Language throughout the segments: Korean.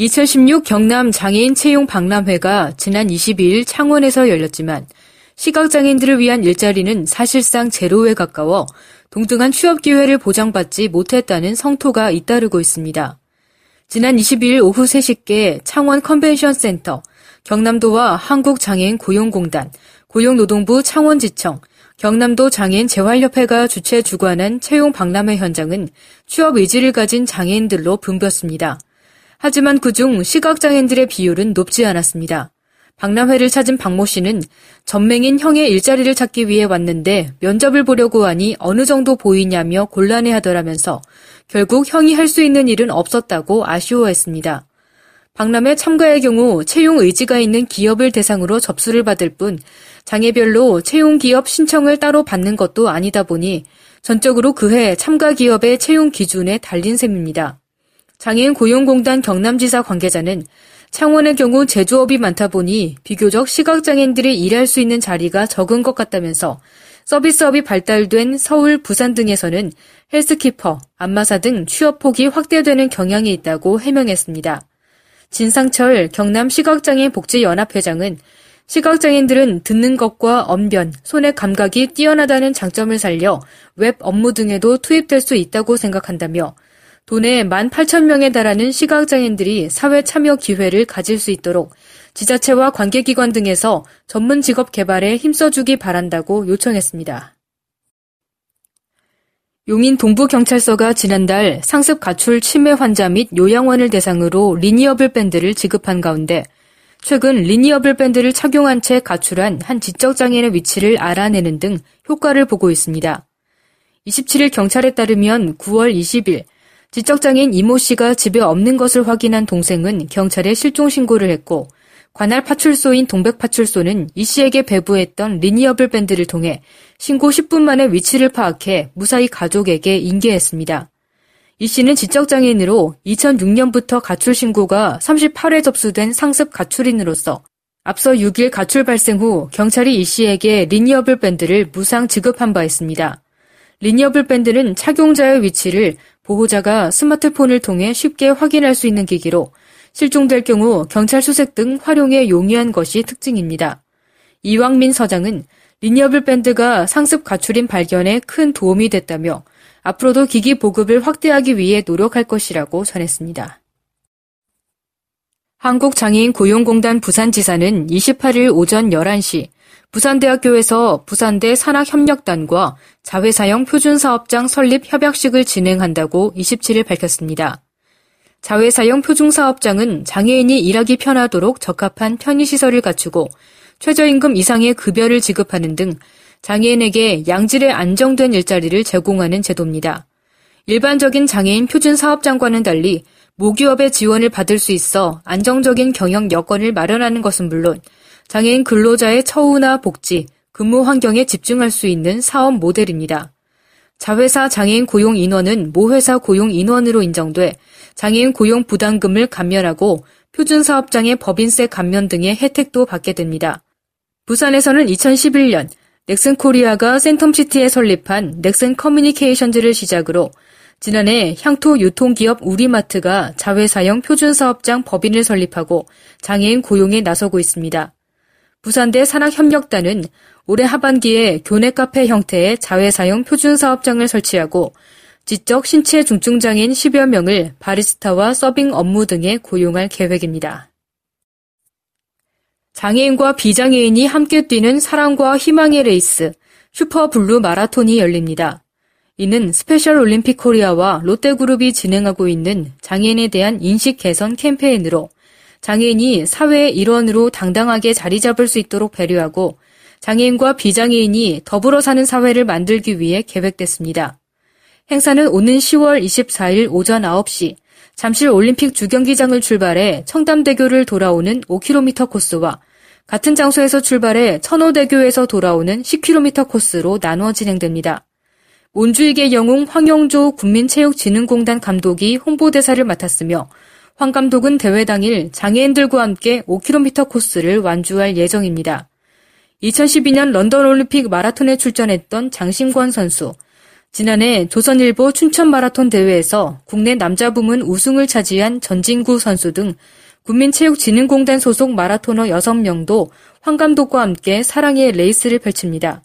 2016 경남 장애인 채용 박람회가 지난 22일 창원에서 열렸지만 시각장애인들을 위한 일자리는 사실상 제로에 가까워 동등한 취업 기회를 보장받지 못했다는 성토가 잇따르고 있습니다. 지난 22일 오후 3시께 창원 컨벤션 센터, 경남도와 한국장애인 고용공단, 고용노동부 창원지청, 경남도 장애인 재활협회가 주최 주관한 채용 박람회 현장은 취업 의지를 가진 장애인들로 붐볐습니다. 하지만 그중 시각장애인들의 비율은 높지 않았습니다. 박람회를 찾은 박모 씨는 전맹인 형의 일자리를 찾기 위해 왔는데 면접을 보려고 하니 어느 정도 보이냐며 곤란해 하더라면서 결국 형이 할 수 있는 일은 없었다고 아쉬워했습니다. 박람회 참가의 경우 채용 의지가 있는 기업을 대상으로 접수를 받을 뿐 장애별로 채용 기업 신청을 따로 받는 것도 아니다 보니 전적으로 그해 참가 기업의 채용 기준에 달린 셈입니다. 장애인 고용공단 경남지사 관계자는 창원의 경우 제조업이 많다 보니 비교적 시각장애인들이 일할 수 있는 자리가 적은 것 같다면서 서비스업이 발달된 서울, 부산 등에서는 헬스키퍼, 안마사 등 취업폭이 확대되는 경향이 있다고 해명했습니다. 진상철 경남시각장애인 복지연합회장은 시각장애인들은 듣는 것과 언변, 손의 감각이 뛰어나다는 장점을 살려 웹 업무 등에도 투입될 수 있다고 생각한다며 도내 18,000명에 달하는 시각장애인들이 사회 참여 기회를 가질 수 있도록 지자체와 관계기관 등에서 전문 직업 개발에 힘써주기 바란다고 요청했습니다. 용인 동부경찰서가 지난달 상습 가출 치매 환자 및 요양원을 대상으로 리니어블 밴드를 지급한 가운데 최근 리니어블 밴드를 착용한 채 가출한 한 지적장애인의 위치를 알아내는 등 효과를 보고 있습니다. 27일 경찰에 따르면 9월 20일 지적장애인 이모 씨가 집에 없는 것을 확인한 동생은 경찰에 실종 신고를 했고 관할 파출소인 동백파출소는 이 씨에게 배부했던 리니어블 밴드를 통해 신고 10분 만에 위치를 파악해 무사히 가족에게 인계했습니다. 이 씨는 지적장애인으로 2006년부터 가출 신고가 38회 접수된 상습 가출인으로서 앞서 6일 가출 발생 후 경찰이 이 씨에게 리니어블 밴드를 무상 지급한 바 있습니다. 리니어블 밴드는 착용자의 위치를 보호자가 스마트폰을 통해 쉽게 확인할 수 있는 기기로 실종될 경우 경찰 수색 등 활용에 용이한 것이 특징입니다. 이왕민 서장은 리니어블 밴드가 상습 가출인 발견에 큰 도움이 됐다며 앞으로도 기기 보급을 확대하기 위해 노력할 것이라고 전했습니다. 한국장애인 고용공단 부산지사는 28일 오전 11시 부산대학교에서 부산대 산학협력단과 자회사형 표준사업장 설립 협약식을 진행한다고 27일 밝혔습니다. 자회사형 표준사업장은 장애인이 일하기 편하도록 적합한 편의시설을 갖추고 최저임금 이상의 급여를 지급하는 등 장애인에게 양질의 안정된 일자리를 제공하는 제도입니다. 일반적인 장애인 표준 사업장과는 달리 모기업의 지원을 받을 수 있어 안정적인 경영 여건을 마련하는 것은 물론 장애인 근로자의 처우나 복지, 근무 환경에 집중할 수 있는 사업 모델입니다. 자회사 장애인 고용 인원은 모회사 고용 인원으로 인정돼 장애인 고용 부담금을 감면하고 표준 사업장의 법인세 감면 등의 혜택도 받게 됩니다. 부산에서는 2011년 넥슨 코리아가 센텀시티에 설립한 넥슨 커뮤니케이션즈를 시작으로 지난해 향토 유통기업 우리마트가 자회사형 표준사업장 법인을 설립하고 장애인 고용에 나서고 있습니다. 부산대 산학협력단은 올해 하반기에 교내 카페 형태의 자회사형 표준 사업장을 설치하고 지적 신체 중증 장애인 10여 명을 바리스타와 서빙 업무 등에 고용할 계획입니다. 장애인과 비장애인이 함께 뛰는 사랑과 희망의 레이스 슈퍼 블루 마라톤이 열립니다. 이는 스페셜 올림픽 코리아와 롯데그룹이 진행하고 있는 장애인에 대한 인식 개선 캠페인으로 장애인이 사회의 일원으로 당당하게 자리 잡을 수 있도록 배려하고 장애인과 비장애인이 더불어 사는 사회를 만들기 위해 계획됐습니다. 행사는 오는 10월 24일 오전 9시 잠실 올림픽 주경기장을 출발해 청담대교를 돌아오는 5km 코스와 같은 장소에서 출발해 천호대교에서 돌아오는 10km 코스로 나누어 진행됩니다. 몬주익의 영웅 황영조 국민체육진흥공단 감독이 홍보대사를 맡았으며 황 감독은 대회 당일 장애인들과 함께 5km 코스를 완주할 예정입니다. 2012년 런던 올림픽 마라톤에 출전했던 장신권 선수, 지난해 조선일보 춘천 마라톤 대회에서 국내 남자 부문 우승을 차지한 전진구 선수 등 국민체육진흥공단 소속 마라토너 6명도 황 감독과 함께 사랑의 레이스를 펼칩니다.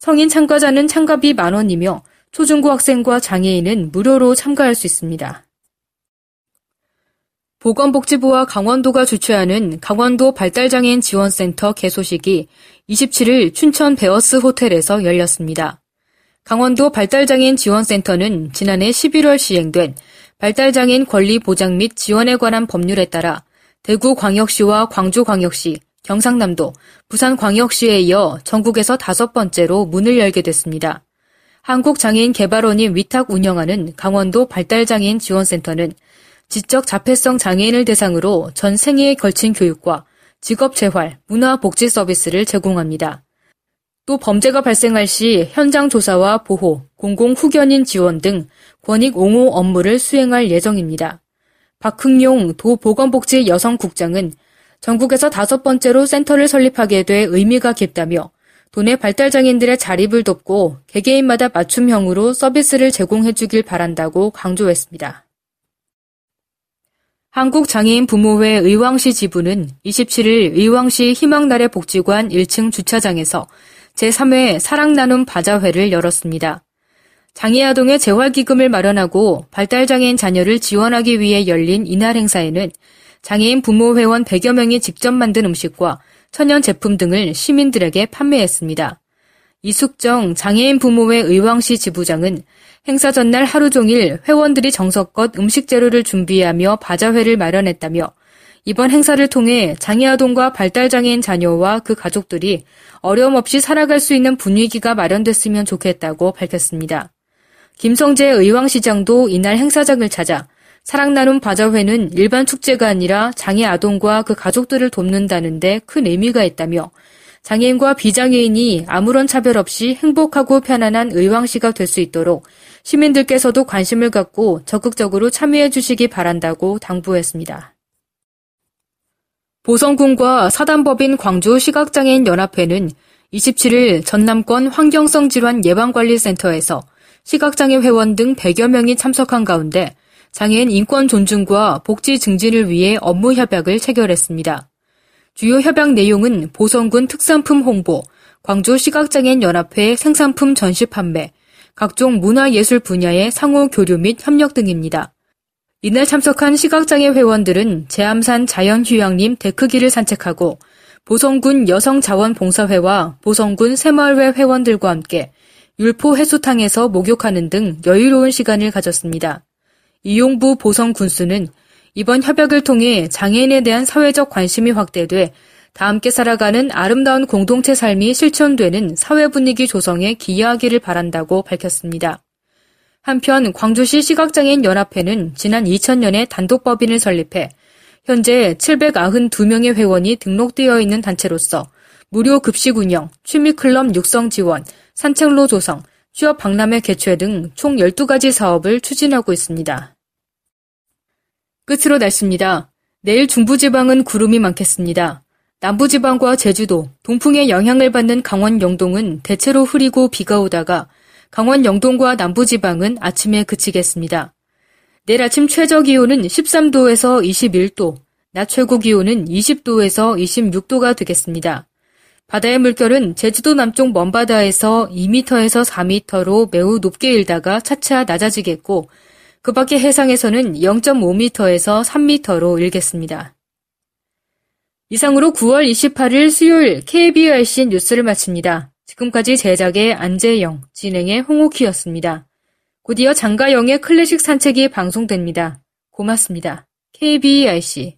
성인 참가자는 참가비 만 원이며 초중고 학생과 장애인은 무료로 참가할 수 있습니다. 보건복지부와 강원도가 주최하는 강원도 발달장애인 지원센터 개소식이 27일 춘천 베어스 호텔에서 열렸습니다. 강원도 발달장애인 지원센터는 지난해 11월 시행된 발달장애인 권리 보장 및 지원에 관한 법률에 따라 대구광역시와 광주광역시, 경상남도, 부산광역시에 이어 전국에서 다섯 번째로 문을 열게 됐습니다. 한국장애인 개발원이 위탁 운영하는 강원도 발달장애인 지원센터는 지적 자폐성 장애인을 대상으로 전 생애에 걸친 교육과 직업 재활, 문화 복지 서비스를 제공합니다. 또 범죄가 발생할 시 현장 조사와 보호, 공공 후견인 지원 등 권익 옹호 업무를 수행할 예정입니다. 박흥용 도보건복지 여성국장은 전국에서 다섯 번째로 센터를 설립하게 돼 의미가 깊다며 도내 발달장애인들의 자립을 돕고 개개인마다 맞춤형으로 서비스를 제공해 주길 바란다고 강조했습니다. 한국장애인 부모회 의왕시 지부는 27일 의왕시 희망나래 복지관 1층 주차장에서 제3회 사랑나눔 바자회를 열었습니다. 장애아동의 재활기금을 마련하고 발달장애인 자녀를 지원하기 위해 열린 이날 행사에는 장애인 부모 회원 100여 명이 직접 만든 음식과 천연 제품 등을 시민들에게 판매했습니다. 이숙정 장애인 부모회 의왕시 지부장은 행사 전날 하루 종일 회원들이 정석껏 음식 재료를 준비하며 바자회를 마련했다며 이번 행사를 통해 장애아동과 발달장애인 자녀와 그 가족들이 어려움 없이 살아갈 수 있는 분위기가 마련됐으면 좋겠다고 밝혔습니다. 김성재 의왕시장도 이날 행사장을 찾아 사랑 나눔 바자회는 일반 축제가 아니라 장애 아동과 그 가족들을 돕는다는데 큰 의미가 있다며 장애인과 비장애인이 아무런 차별 없이 행복하고 편안한 의왕시가 될 수 있도록 시민들께서도 관심을 갖고 적극적으로 참여해 주시기 바란다고 당부했습니다. 보성군과 사단법인 광주 시각장애인 연합회는 27일 전남권 환경성 질환 예방관리센터에서 시각장애 회원 등 100여 명이 참석한 가운데 장애인 인권 존중과 복지 증진을 위해 업무 협약을 체결했습니다. 주요 협약 내용은 보성군 특산품 홍보, 광주 시각장애인 연합회 생산품 전시 판매, 각종 문화예술 분야의 상호 교류 및 협력 등입니다. 이날 참석한 시각장애 회원들은 제암산 자연휴양림 데크길을 산책하고 보성군 여성자원봉사회와 보성군 새마을회 회원들과 함께 율포 해수탕에서 목욕하는 등 여유로운 시간을 가졌습니다. 이용부 보성군수는 이번 협약을 통해 장애인에 대한 사회적 관심이 확대돼 다 함께 살아가는 아름다운 공동체 삶이 실천되는 사회 분위기 조성에 기여하기를 바란다고 밝혔습니다. 한편 광주시 시각장애인 연합회는 지난 2000년에 단독법인을 설립해 현재 792명의 회원이 등록되어 있는 단체로서 무료 급식 운영, 취미클럽 육성 지원, 산책로 조성, 취업 박람회 개최 등 총 12가지 사업을 추진하고 있습니다. 끝으로 날씨입니다. 내일 중부지방은 구름이 많겠습니다. 남부지방과 제주도, 동풍의 영향을 받는 강원 영동은 대체로 흐리고 비가 오다가 강원 영동과 남부지방은 아침에 그치겠습니다. 내일 아침 최저 기온은 13도에서 21도, 낮 최고 기온은 20도에서 26도가 되겠습니다. 바다의 물결은 제주도 남쪽 먼바다에서 2m에서 4m로 매우 높게 일다가 차차 낮아지겠고, 그 밖의 해상에서는 0.5m에서 3m로 일겠습니다. 이상으로 9월 28일 수요일 KBRC 뉴스를 마칩니다. 지금까지 제작의 안재영, 진행의 홍옥희였습니다. 곧이어 장가영의 클래식 산책이 방송됩니다. 고맙습니다. KBRC